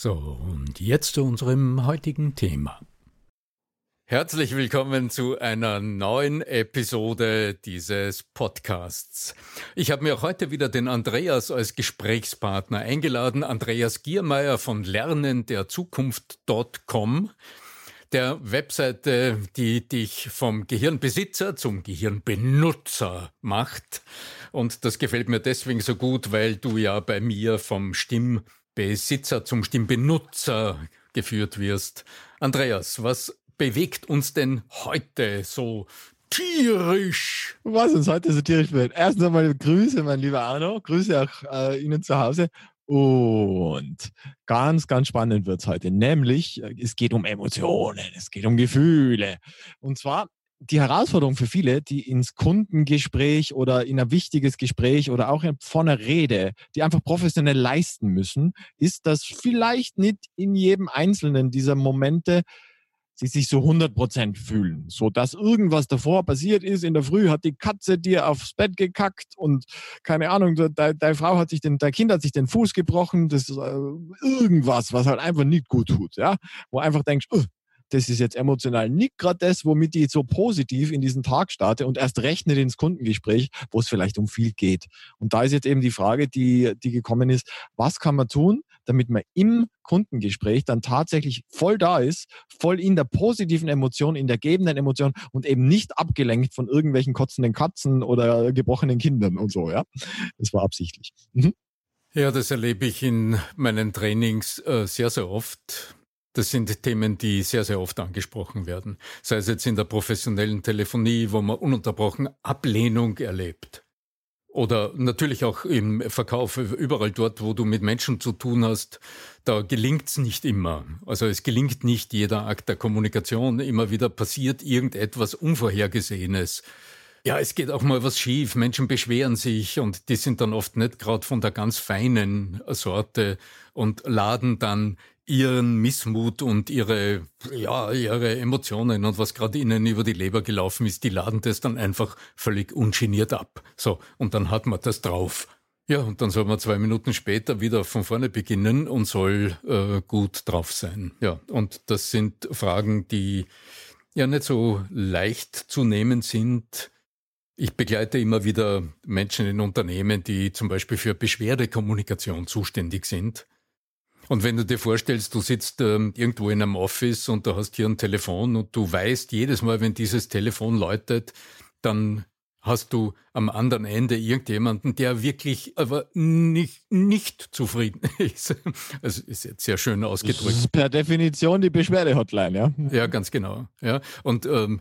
So, und jetzt zu unserem heutigen Thema. Herzlich willkommen zu einer neuen Episode dieses Podcasts. Ich habe mir heute wieder den Andreas als Gesprächspartner eingeladen, Andreas Giermeier von lernenderzukunft.com der Webseite, die dich vom Gehirnbesitzer zum Gehirnbenutzer macht. Und das gefällt mir deswegen so gut, weil du ja bei mir vom Stimmbesitzer zum Stimmbenutzer geführt wirst. Andreas, was bewegt uns denn heute so tierisch? Was uns heute so tierisch bewegt? Erstens einmal Grüße, mein lieber Arno. Grüße auch äh, Ihnen zu Hause. Und ganz, ganz spannend wird es heute, nämlich äh, es geht um Emotionen, es geht um Gefühle. Und zwar die Herausforderung für viele, die ins Kundengespräch oder in ein wichtiges Gespräch oder auch vor einer Rede, die einfach professionell leisten müssen, ist, dass vielleicht nicht in jedem einzelnen dieser Momente sie sich so 100% fühlen. So dass irgendwas davor passiert ist. In der Früh hat die Katze dir aufs Bett gekackt und keine Ahnung, deine, deine Frau hat sich den, dein Kind hat sich den Fuß gebrochen. Das ist äh, irgendwas, was halt einfach nicht gut tut. Ja? Wo einfach denkst, uh, das ist jetzt emotional nicht gerade das, womit ich so positiv in diesen Tag starte und erst rechne ins Kundengespräch, wo es vielleicht um viel geht. Und da ist jetzt eben die Frage, die, die gekommen ist, was kann man tun, damit man im Kundengespräch dann tatsächlich voll da ist, voll in der positiven Emotion, in der gebenden Emotion und eben nicht abgelenkt von irgendwelchen kotzenden Katzen oder gebrochenen Kindern und so, ja. Das war absichtlich. Mhm. Ja, das erlebe ich in meinen Trainings äh, sehr, sehr oft das sind Themen, die sehr, sehr oft angesprochen werden. Sei es jetzt in der professionellen Telefonie, wo man ununterbrochen Ablehnung erlebt. Oder natürlich auch im Verkauf, überall dort, wo du mit Menschen zu tun hast, da gelingt es nicht immer. Also es gelingt nicht jeder Akt der Kommunikation. Immer wieder passiert irgendetwas Unvorhergesehenes. Ja, es geht auch mal was schief. Menschen beschweren sich und die sind dann oft nicht gerade von der ganz feinen Sorte und laden dann ihren Missmut und ihre, ja, ihre Emotionen und was gerade ihnen über die Leber gelaufen ist, die laden das dann einfach völlig ungeniert ab. So, und dann hat man das drauf. Ja, und dann soll man zwei Minuten später wieder von vorne beginnen und soll äh, gut drauf sein. Ja, und das sind Fragen, die ja nicht so leicht zu nehmen sind. Ich begleite immer wieder Menschen in Unternehmen, die zum Beispiel für Beschwerdekommunikation zuständig sind. Und wenn du dir vorstellst, du sitzt ähm, irgendwo in einem Office und du hast hier ein Telefon und du weißt jedes Mal, wenn dieses Telefon läutet, dann hast du am anderen Ende irgendjemanden, der wirklich aber nicht, nicht zufrieden ist. Also ist jetzt sehr schön ausgedrückt. Das ist per Definition die Beschwerde-Hotline, ja? Ja, ganz genau. Ja. Und ähm,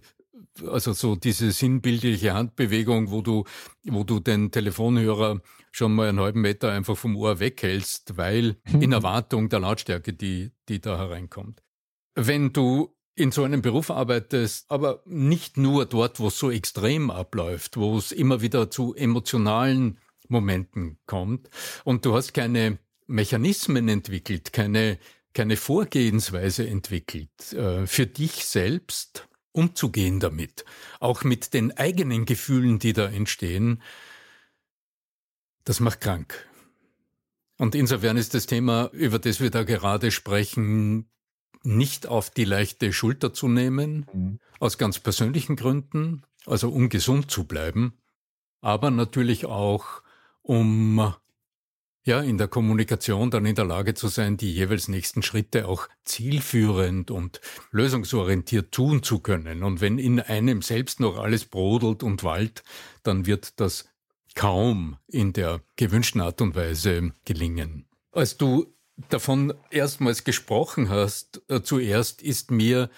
also so diese sinnbildliche Handbewegung, wo du, wo du den Telefonhörer schon mal einen halben Meter einfach vom Ohr weghältst, weil in Erwartung der Lautstärke, die, die da hereinkommt. Wenn du in so einem Beruf arbeitest, aber nicht nur dort, wo es so extrem abläuft, wo es immer wieder zu emotionalen Momenten kommt und du hast keine Mechanismen entwickelt, keine, keine Vorgehensweise entwickelt, äh, für dich selbst umzugehen damit, auch mit den eigenen Gefühlen, die da entstehen, das macht krank. Und insofern ist das Thema, über das wir da gerade sprechen, nicht auf die leichte Schulter zu nehmen, mhm. aus ganz persönlichen Gründen, also um gesund zu bleiben, aber natürlich auch, um ja, in der Kommunikation dann in der Lage zu sein, die jeweils nächsten Schritte auch zielführend und lösungsorientiert tun zu können. Und wenn in einem selbst noch alles brodelt und wallt, dann wird das kaum in der gewünschten Art und Weise gelingen. Als du davon erstmals gesprochen hast, äh, zuerst ist mir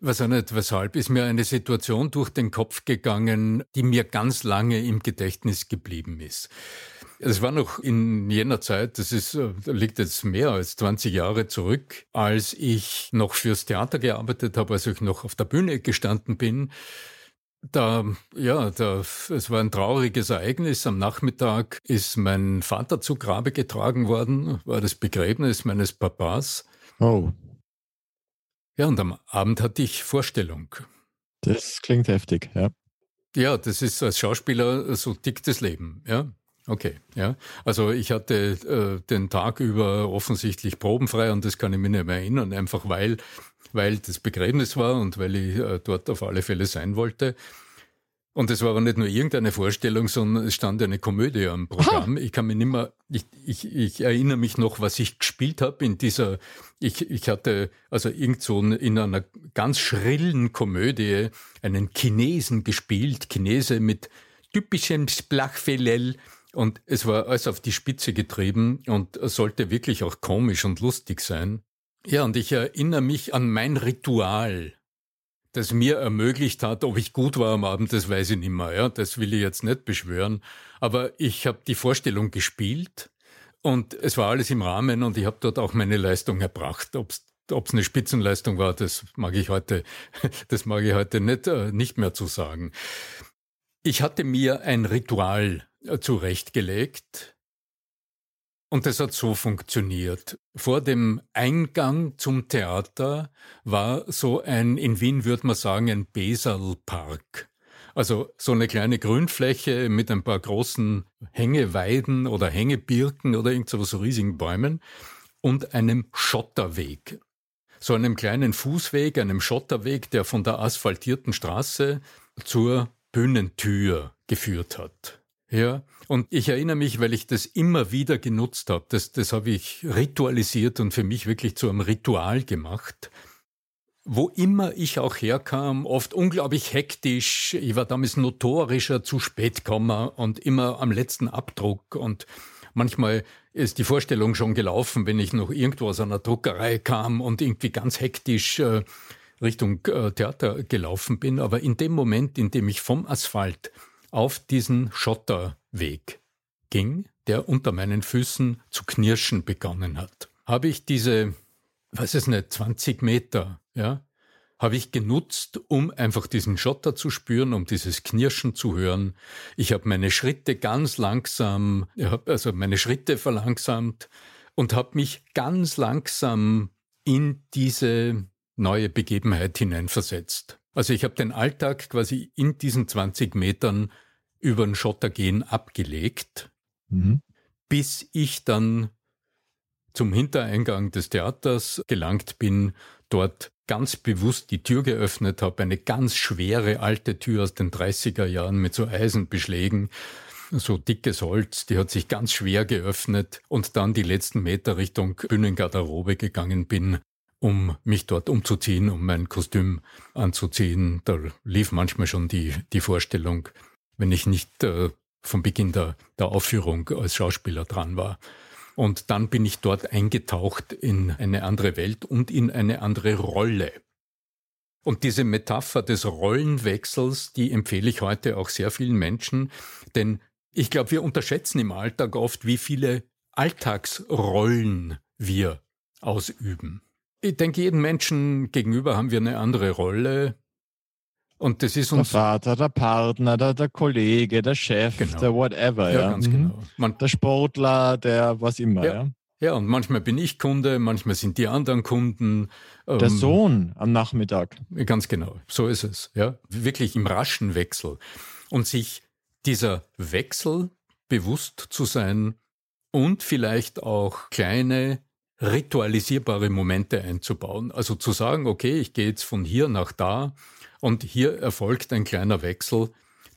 weiß auch nicht weshalb, ist mir eine Situation durch den Kopf gegangen, die mir ganz lange im Gedächtnis geblieben ist. Es war noch in jener Zeit, das ist, äh, liegt jetzt mehr als 20 Jahre zurück, als ich noch fürs Theater gearbeitet habe, als ich noch auf der Bühne gestanden bin. Da, ja, da, es war ein trauriges Ereignis. Am Nachmittag ist mein Vater zu Grabe getragen worden, war das Begräbnis meines Papas. Oh. Ja, und am Abend hatte ich Vorstellung. Das klingt heftig, ja. Ja, das ist als Schauspieler so dicktes Leben, ja. Okay, ja. Also ich hatte äh, den Tag über offensichtlich probenfrei und das kann ich mir nicht mehr erinnern, einfach weil, weil das Begräbnis war und weil ich äh, dort auf alle Fälle sein wollte. Und es war aber nicht nur irgendeine Vorstellung, sondern es stand eine Komödie am Programm. Ha. Ich kann mich nicht mehr, ich, ich, ich erinnere mich noch, was ich gespielt habe in dieser, ich, ich hatte also irgend so in einer ganz schrillen Komödie einen Chinesen gespielt, Chinese mit typischem Splachfellel und es war alles auf die Spitze getrieben und sollte wirklich auch komisch und lustig sein. Ja, und ich erinnere mich an mein Ritual, das mir ermöglicht hat, ob ich gut war am Abend, das weiß ich nicht mehr. Ja, das will ich jetzt nicht beschwören. Aber ich habe die Vorstellung gespielt und es war alles im Rahmen und ich habe dort auch meine Leistung erbracht. Ob es eine Spitzenleistung war, das mag ich heute, das mag ich heute nicht, äh, nicht mehr zu sagen. Ich hatte mir ein Ritual äh, zurechtgelegt. Und das hat so funktioniert. Vor dem Eingang zum Theater war so ein, in Wien würde man sagen, ein Besalpark. Also so eine kleine Grünfläche mit ein paar großen Hängeweiden oder Hängebirken oder irgend so riesigen Bäumen und einem Schotterweg. So einem kleinen Fußweg, einem Schotterweg, der von der asphaltierten Straße zur Bühnentür geführt hat. Ja, und ich erinnere mich, weil ich das immer wieder genutzt habe, das, das habe ich ritualisiert und für mich wirklich zu einem Ritual gemacht. Wo immer ich auch herkam, oft unglaublich hektisch, ich war damals notorischer zu spät kommen und immer am letzten Abdruck und manchmal ist die Vorstellung schon gelaufen, wenn ich noch irgendwo aus einer Druckerei kam und irgendwie ganz hektisch äh, Richtung äh, Theater gelaufen bin. Aber in dem Moment, in dem ich vom Asphalt auf diesen Schotterweg ging, der unter meinen Füßen zu knirschen begonnen hat. Habe ich diese, weiß es nicht, 20 Meter, ja, habe ich genutzt, um einfach diesen Schotter zu spüren, um dieses Knirschen zu hören. Ich habe meine Schritte ganz langsam, also meine Schritte verlangsamt und habe mich ganz langsam in diese neue Begebenheit hineinversetzt. Also ich habe den Alltag quasi in diesen 20 Metern über den Schottergehen abgelegt, mhm. bis ich dann zum Hintereingang des Theaters gelangt bin, dort ganz bewusst die Tür geöffnet habe, eine ganz schwere alte Tür aus den 30er Jahren mit so Eisenbeschlägen, so dickes Holz, die hat sich ganz schwer geöffnet und dann die letzten Meter Richtung Bühnengarderobe gegangen bin um mich dort umzuziehen, um mein Kostüm anzuziehen. Da lief manchmal schon die, die Vorstellung, wenn ich nicht äh, vom Beginn der, der Aufführung als Schauspieler dran war. Und dann bin ich dort eingetaucht in eine andere Welt und in eine andere Rolle. Und diese Metapher des Rollenwechsels, die empfehle ich heute auch sehr vielen Menschen, denn ich glaube, wir unterschätzen im Alltag oft, wie viele Alltagsrollen wir ausüben. Ich denke, jedem Menschen gegenüber haben wir eine andere Rolle. Und das ist uns. Der Vater, der Partner, der, der Kollege, der Chef, genau. der whatever. Ja, ja. ganz mhm. genau. Man, der Sportler, der was immer. Ja. ja. Ja, und manchmal bin ich Kunde, manchmal sind die anderen Kunden. Der ähm, Sohn am Nachmittag. Ganz genau, so ist es. Ja, wirklich im raschen Wechsel. Und sich dieser Wechsel bewusst zu sein, und vielleicht auch kleine ritualisierbare Momente einzubauen. Also zu sagen, okay, ich gehe jetzt von hier nach da und hier erfolgt ein kleiner Wechsel,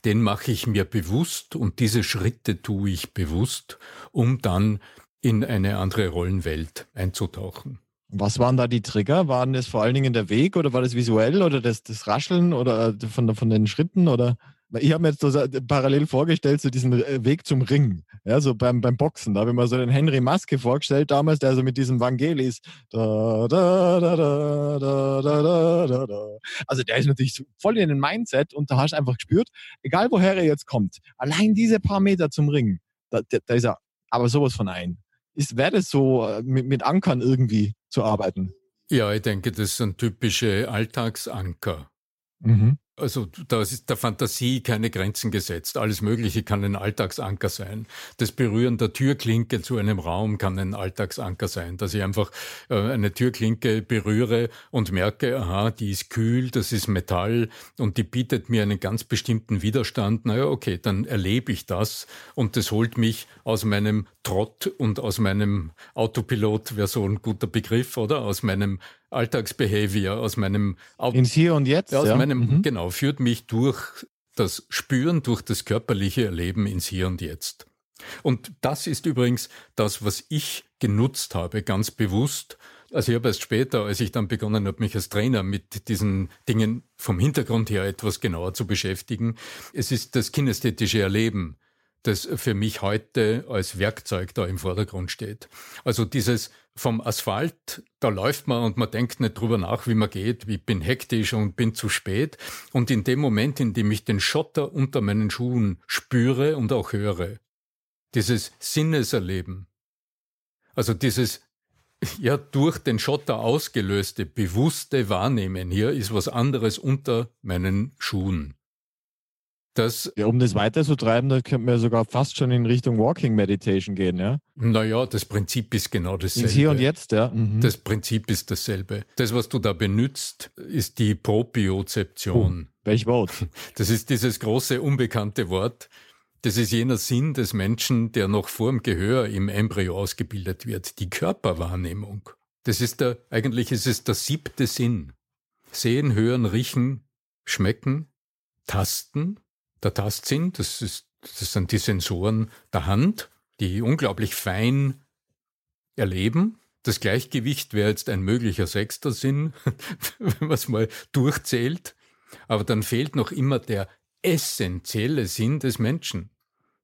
den mache ich mir bewusst und diese Schritte tue ich bewusst, um dann in eine andere Rollenwelt einzutauchen. Was waren da die Trigger? Waren das vor allen Dingen der Weg oder war das visuell oder das, das Rascheln oder äh, von, von den Schritten oder? Ich habe mir jetzt so parallel vorgestellt, so diesen äh, Weg zum Ring, ja, so beim, beim Boxen. Da habe ich mir so den Henry Maske vorgestellt damals, der so mit diesem Vangelis. Da, da, da, da, da, da, da, da. Also der ist natürlich voll in den Mindset und da hast du einfach gespürt, egal woher er jetzt kommt, allein diese paar Meter zum Ring, da, da ist er aber sowas von ein. Ist, wäre das so, äh, mit, mit Ankern irgendwie zu arbeiten? Ja, ich denke, das sind typische Alltagsanker. Mhm. Also da ist der Fantasie keine Grenzen gesetzt. Alles Mögliche kann ein Alltagsanker sein. Das Berühren der Türklinke zu einem Raum kann ein Alltagsanker sein. Dass ich einfach äh, eine Türklinke berühre und merke, aha, die ist kühl, das ist Metall und die bietet mir einen ganz bestimmten Widerstand. Naja, okay, dann erlebe ich das und das holt mich aus meinem Trott und aus meinem Autopilot, wäre so ein guter Begriff, oder? Aus meinem Alltagsbehavior, aus meinem Auto ins Hier und Jetzt, aus ja. meinem mhm. genau führt mich durch das Spüren, durch das körperliche Erleben ins Hier und Jetzt. Und das ist übrigens das, was ich genutzt habe, ganz bewusst. Also ich habe erst später, als ich dann begonnen habe, mich als Trainer mit diesen Dingen vom Hintergrund her etwas genauer zu beschäftigen. Es ist das kinästhetische Erleben, das für mich heute als Werkzeug da im Vordergrund steht. Also dieses vom Asphalt, da läuft man und man denkt nicht drüber nach, wie man geht, ich bin hektisch und bin zu spät. Und in dem Moment, in dem ich den Schotter unter meinen Schuhen spüre und auch höre, dieses Sinneserleben, also dieses ja durch den Schotter ausgelöste bewusste Wahrnehmen hier ist was anderes unter meinen Schuhen. Das, ja, um das weiterzutreiben, da könnte man ja sogar fast schon in Richtung Walking Meditation gehen, ja? Naja, das Prinzip ist genau dasselbe. Ins Hier und Jetzt, ja. Mhm. Das Prinzip ist dasselbe. Das, was du da benutzt, ist die Propriozeption. Uh, welch Wort? Das ist dieses große unbekannte Wort. Das ist jener Sinn des Menschen, der noch vor dem Gehör im Embryo ausgebildet wird. Die Körperwahrnehmung. Das ist der, eigentlich ist es der siebte Sinn. Sehen, hören, riechen, schmecken, tasten, der Tastsinn, das, ist, das sind die Sensoren der Hand, die unglaublich fein erleben. Das Gleichgewicht wäre jetzt ein möglicher sechster Sinn, wenn man es mal durchzählt. Aber dann fehlt noch immer der essentielle Sinn des Menschen,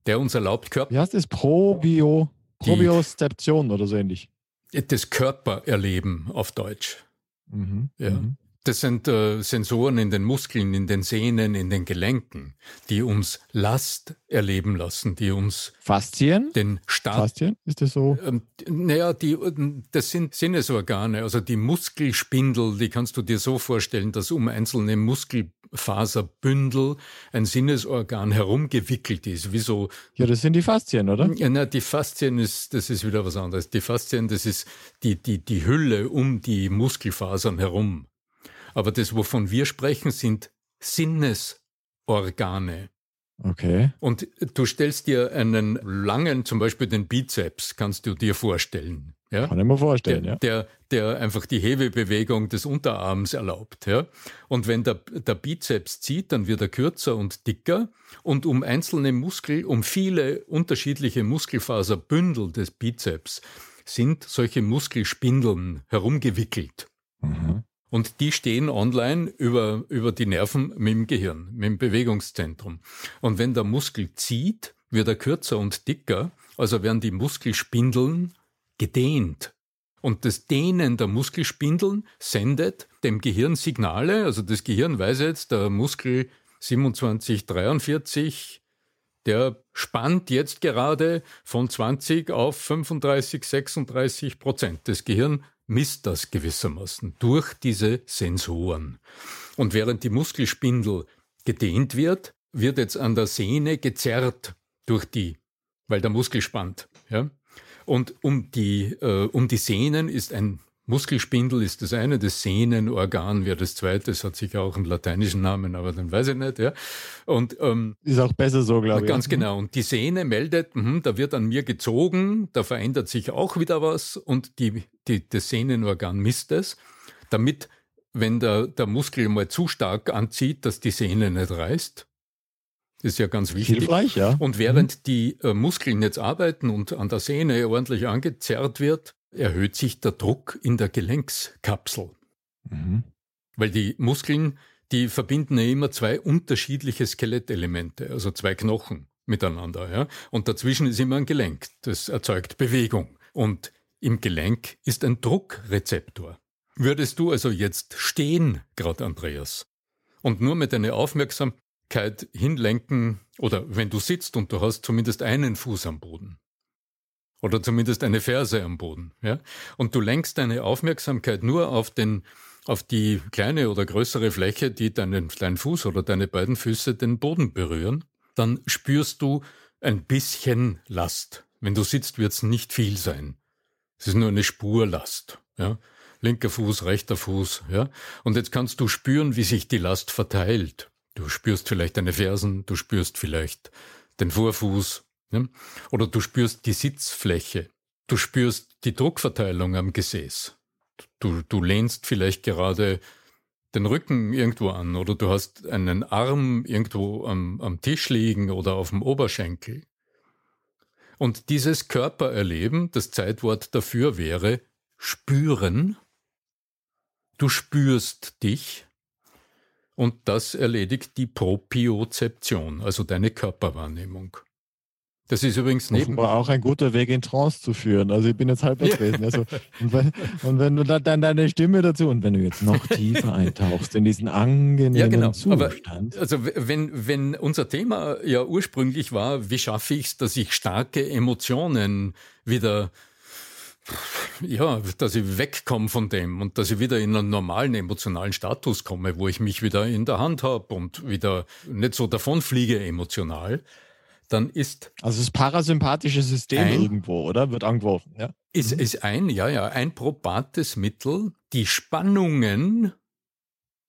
der uns erlaubt, Körper. Wie heißt das? Probio, Probiosteption oder so ähnlich. Das Körpererleben auf Deutsch. Mhm. Ja. Mhm. Das sind äh, Sensoren in den Muskeln, in den Sehnen, in den Gelenken, die uns Last erleben lassen, die uns Faszien? Den Start. Faszien? Ist das so? Ähm, naja, die, das sind Sinnesorgane, also die Muskelspindel, die kannst du dir so vorstellen, dass um einzelne Muskelfaserbündel ein Sinnesorgan herumgewickelt ist, wie so. Ja, das sind die Faszien, oder? Ja, na, die Faszien ist, das ist wieder was anderes. Die Faszien, das ist die, die, die Hülle um die Muskelfasern herum. Aber das, wovon wir sprechen, sind Sinnesorgane. Okay. Und du stellst dir einen langen, zum Beispiel den Bizeps, kannst du dir vorstellen. Ja? Kann ich mir vorstellen, der, ja. Der, der einfach die Hebebewegung des Unterarms erlaubt. Ja? Und wenn der, der Bizeps zieht, dann wird er kürzer und dicker. Und um einzelne Muskel, um viele unterschiedliche Muskelfaserbündel des Bizeps sind solche Muskelspindeln herumgewickelt. Mhm. Und die stehen online über, über die Nerven mit dem Gehirn, mit dem Bewegungszentrum. Und wenn der Muskel zieht, wird er kürzer und dicker, also werden die Muskelspindeln gedehnt. Und das Dehnen der Muskelspindeln sendet dem Gehirn Signale, also das Gehirn weiß jetzt, der Muskel 2743, der spannt jetzt gerade von 20 auf 35, 36 Prozent. Das Gehirn misst das gewissermaßen durch diese Sensoren. Und während die Muskelspindel gedehnt wird, wird jetzt an der Sehne gezerrt durch die, weil der Muskel spannt. Ja? Und um die, äh, um die Sehnen ist ein Muskelspindel ist das eine, das Sehnenorgan wäre das zweite, das hat sich auch einen lateinischen Namen, aber dann weiß ich nicht, ja. Und ähm, ist auch besser so, glaube ich. Ganz genau. Und die Sehne meldet, mh, da wird an mir gezogen, da verändert sich auch wieder was und die, die, das Sehnenorgan misst es, damit, wenn der, der Muskel mal zu stark anzieht, dass die Sehne nicht reißt. Das ist ja ganz wichtig. Hilfreich, ja. Und während mhm. die äh, Muskeln jetzt arbeiten und an der Sehne ordentlich angezerrt wird, erhöht sich der Druck in der Gelenkskapsel. Mhm. Weil die Muskeln, die verbinden ja immer zwei unterschiedliche Skelettelemente, also zwei Knochen miteinander. Ja? Und dazwischen ist immer ein Gelenk. Das erzeugt Bewegung. Und im Gelenk ist ein Druckrezeptor. Würdest du also jetzt stehen, gerade Andreas, und nur mit deiner Aufmerksamkeit hinlenken, oder wenn du sitzt und du hast zumindest einen Fuß am Boden, oder zumindest eine Ferse am Boden, ja. Und du lenkst deine Aufmerksamkeit nur auf den, auf die kleine oder größere Fläche, die deinen, deinen Fuß oder deine beiden Füße den Boden berühren, dann spürst du ein bisschen Last. Wenn du sitzt, wird es nicht viel sein. Es ist nur eine Spurlast, ja. Linker Fuß, rechter Fuß, ja. Und jetzt kannst du spüren, wie sich die Last verteilt. Du spürst vielleicht deine Fersen, du spürst vielleicht den Vorfuß, ja? Oder du spürst die Sitzfläche, du spürst die Druckverteilung am Gesäß. Du, du lehnst vielleicht gerade den Rücken irgendwo an oder du hast einen Arm irgendwo am, am Tisch liegen oder auf dem Oberschenkel. Und dieses Körpererleben, das Zeitwort dafür wäre spüren. Du spürst dich und das erledigt die Propiozeption, also deine Körperwahrnehmung. Das ist übrigens neben. War auch ein guter Weg in Trance zu führen. Also ich bin jetzt halb gewesen. Also, und, wenn, und wenn du dann deine Stimme dazu und wenn du jetzt noch tiefer eintauchst in diesen angenehmen ja, genau. Zustand. Aber, also wenn, wenn unser Thema ja ursprünglich war, wie schaffe ich es, dass ich starke Emotionen wieder ja, dass ich wegkomme von dem und dass ich wieder in einen normalen emotionalen Status komme, wo ich mich wieder in der Hand habe und wieder nicht so davonfliege emotional dann ist. Also das parasympathische System ein, irgendwo, oder? Wird angeworfen, ja? Ist, mhm. ist ein, ja, ja, ein probates Mittel, die Spannungen,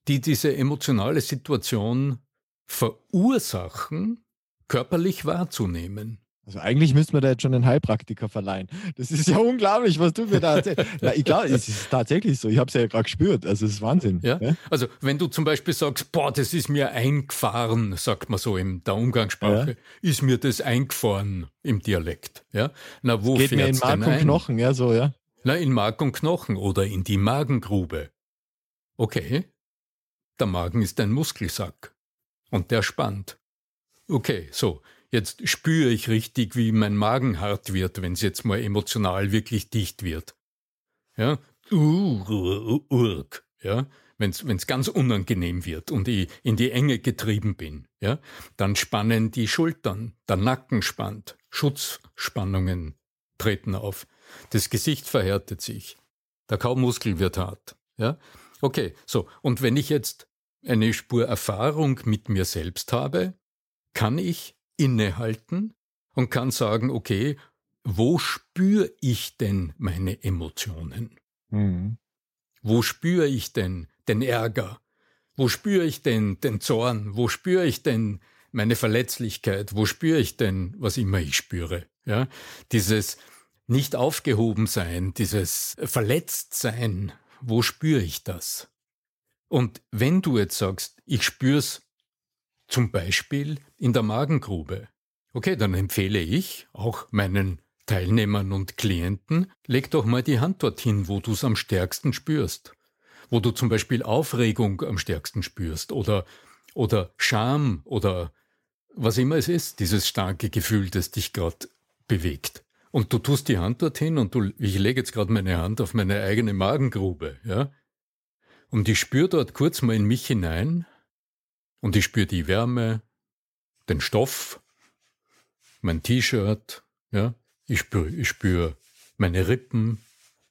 die diese emotionale Situation verursachen, körperlich wahrzunehmen. Also eigentlich müsste man da jetzt schon einen Heilpraktiker verleihen. Das ist ja unglaublich, was du mir da erzählst. Na, klar, es ist tatsächlich so. Ich habe es ja gerade gespürt. Also es ist Wahnsinn. Ja? ja? Also wenn du zum Beispiel sagst, boah, das ist mir eingefahren, sagt man so in der Umgangssprache, ja? ist mir das eingefahren im Dialekt. Ja? Na, wo Geht mir in Mark und? Knochen, ja, so, ja. Na, in Mark und Knochen oder in die Magengrube. Okay. Der Magen ist ein Muskelsack. Und der spannt. Okay, so. Jetzt spüre ich richtig, wie mein Magen hart wird, wenn es jetzt mal emotional wirklich dicht wird. Ja, urk, ja, wenn es ganz unangenehm wird und ich in die Enge getrieben bin, ja, dann spannen die Schultern, der Nacken spannt, Schutzspannungen treten auf, das Gesicht verhärtet sich, der Kaumuskel wird hart, ja. Okay, so, und wenn ich jetzt eine Spur Erfahrung mit mir selbst habe, kann ich innehalten und kann sagen, okay, wo spüre ich denn meine Emotionen? Mhm. Wo spüre ich denn den Ärger? Wo spüre ich denn den Zorn? Wo spüre ich denn meine Verletzlichkeit? Wo spüre ich denn, was immer ich spüre? Ja, dieses nicht aufgehoben sein, dieses verletzt sein, wo spüre ich das? Und wenn du jetzt sagst, ich spür's zum Beispiel in der Magengrube. Okay, dann empfehle ich auch meinen Teilnehmern und Klienten, leg doch mal die Hand dorthin, wo du es am stärksten spürst. Wo du zum Beispiel Aufregung am stärksten spürst oder, oder Scham oder was immer es ist, dieses starke Gefühl, das dich gerade bewegt. Und du tust die Hand dorthin und du, ich lege jetzt gerade meine Hand auf meine eigene Magengrube, ja. Und ich spüre dort kurz mal in mich hinein und ich spüre die Wärme, den Stoff, mein T-Shirt, ja. Ich spüre ich spür meine Rippen,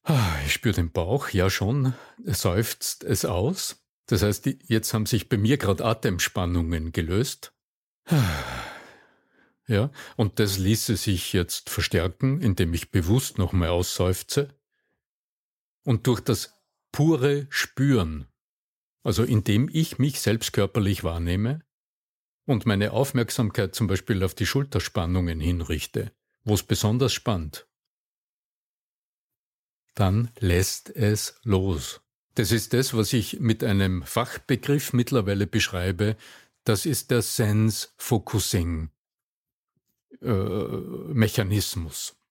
ah, ich spüre den Bauch, ja schon, seufzt es aus. Das heißt, jetzt haben sich bei mir gerade Atemspannungen gelöst. Ja, und das ließe sich jetzt verstärken, indem ich bewusst nochmal ausseufze. Und durch das pure Spüren, also indem ich mich selbst körperlich wahrnehme und meine Aufmerksamkeit zum Beispiel auf die Schulterspannungen hinrichte, wo es besonders spannt, dann lässt es los. Das ist das, was ich mit einem Fachbegriff mittlerweile beschreibe. Das ist der Sense Focusing äh.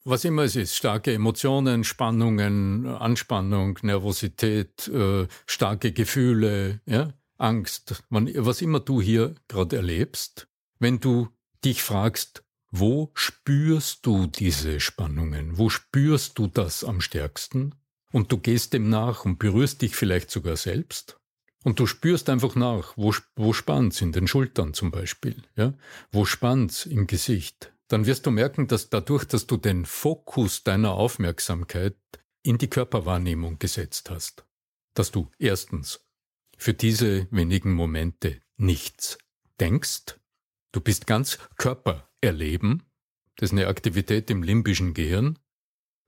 Was immer es ist, starke Emotionen, Spannungen, Anspannung, Nervosität, äh, starke Gefühle, ja, Angst, was immer du hier gerade erlebst, wenn du dich fragst, wo spürst du diese Spannungen? Wo spürst du das am stärksten? Und du gehst dem nach und berührst dich vielleicht sogar selbst. Und du spürst einfach nach, wo, wo spannt's in den Schultern zum Beispiel, ja? Wo spannt's im Gesicht? Dann wirst du merken, dass dadurch, dass du den Fokus deiner Aufmerksamkeit in die Körperwahrnehmung gesetzt hast, dass du erstens für diese wenigen Momente nichts denkst, du bist ganz Körper erleben. Das ist eine Aktivität im limbischen Gehirn.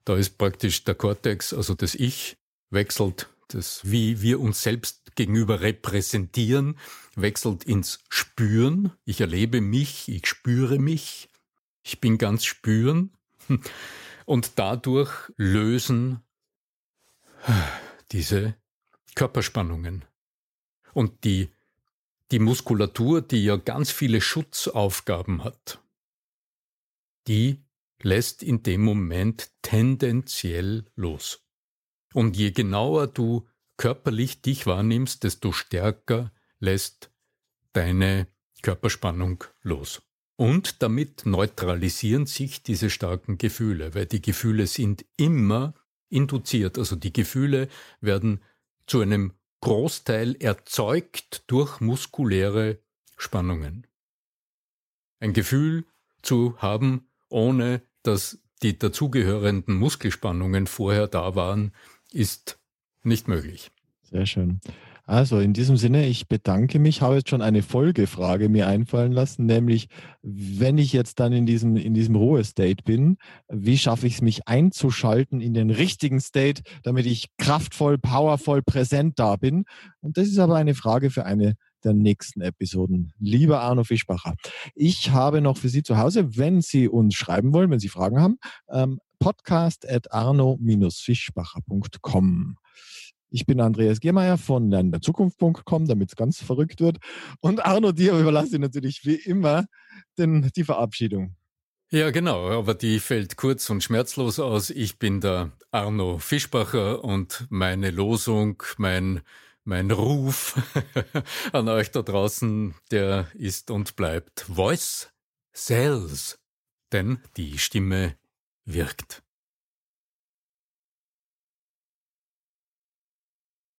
Da ist praktisch der Kortex, also das Ich, wechselt, das, wie wir uns selbst gegenüber repräsentieren, wechselt ins Spüren. Ich erlebe mich, ich spüre mich, ich bin ganz spüren. Und dadurch lösen diese Körperspannungen. Und die, die Muskulatur, die ja ganz viele Schutzaufgaben hat, die lässt in dem Moment tendenziell los. Und je genauer du körperlich dich wahrnimmst, desto stärker lässt deine Körperspannung los. Und damit neutralisieren sich diese starken Gefühle, weil die Gefühle sind immer induziert. Also die Gefühle werden zu einem Großteil erzeugt durch muskuläre Spannungen. Ein Gefühl zu haben ohne dass die dazugehörenden Muskelspannungen vorher da waren, ist nicht möglich. Sehr schön. Also in diesem Sinne, ich bedanke mich, habe jetzt schon eine Folgefrage mir einfallen lassen, nämlich wenn ich jetzt dann in diesem, in diesem Ruhe-State bin, wie schaffe ich es, mich einzuschalten in den richtigen State, damit ich kraftvoll, powervoll, präsent da bin? Und das ist aber eine Frage für eine der nächsten Episoden. Lieber Arno Fischbacher, ich habe noch für Sie zu Hause, wenn Sie uns schreiben wollen, wenn Sie Fragen haben, ähm, podcast at arno-fischbacher.com. Ich bin Andreas Giermeier von lernenderzukunft.com, damit es ganz verrückt wird. Und Arno, dir überlasse ich natürlich wie immer den, die Verabschiedung. Ja, genau, aber die fällt kurz und schmerzlos aus. Ich bin der Arno Fischbacher und meine Losung, mein mein Ruf an euch da draußen, der ist und bleibt Voice Sells, denn die Stimme wirkt.